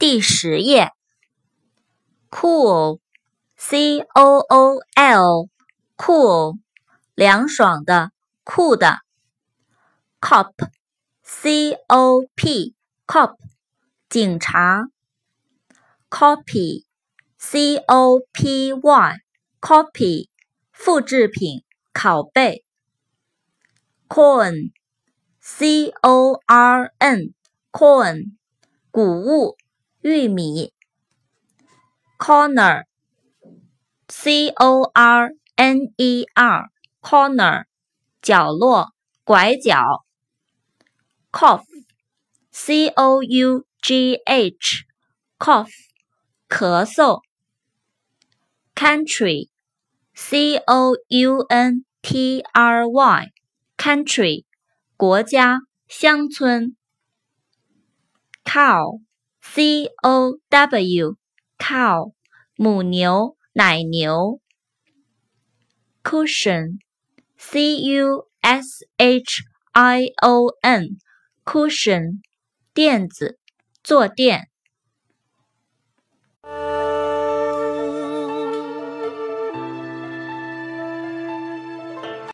第十页，cool，c o o l，cool，凉爽的，酷的。cop，c o p，cop，警察。copy，c o p y，copy，复制品，拷贝。corn，c o r n，corn，谷物。玉米，corner，c o r n e r，corner，角落，拐角，cough，c o u g h，cough，咳嗽，country，c o u n t r y，country，国家，乡村，cow。C o w cow 母牛奶牛 cushion c u s h i o n cushion 垫子坐垫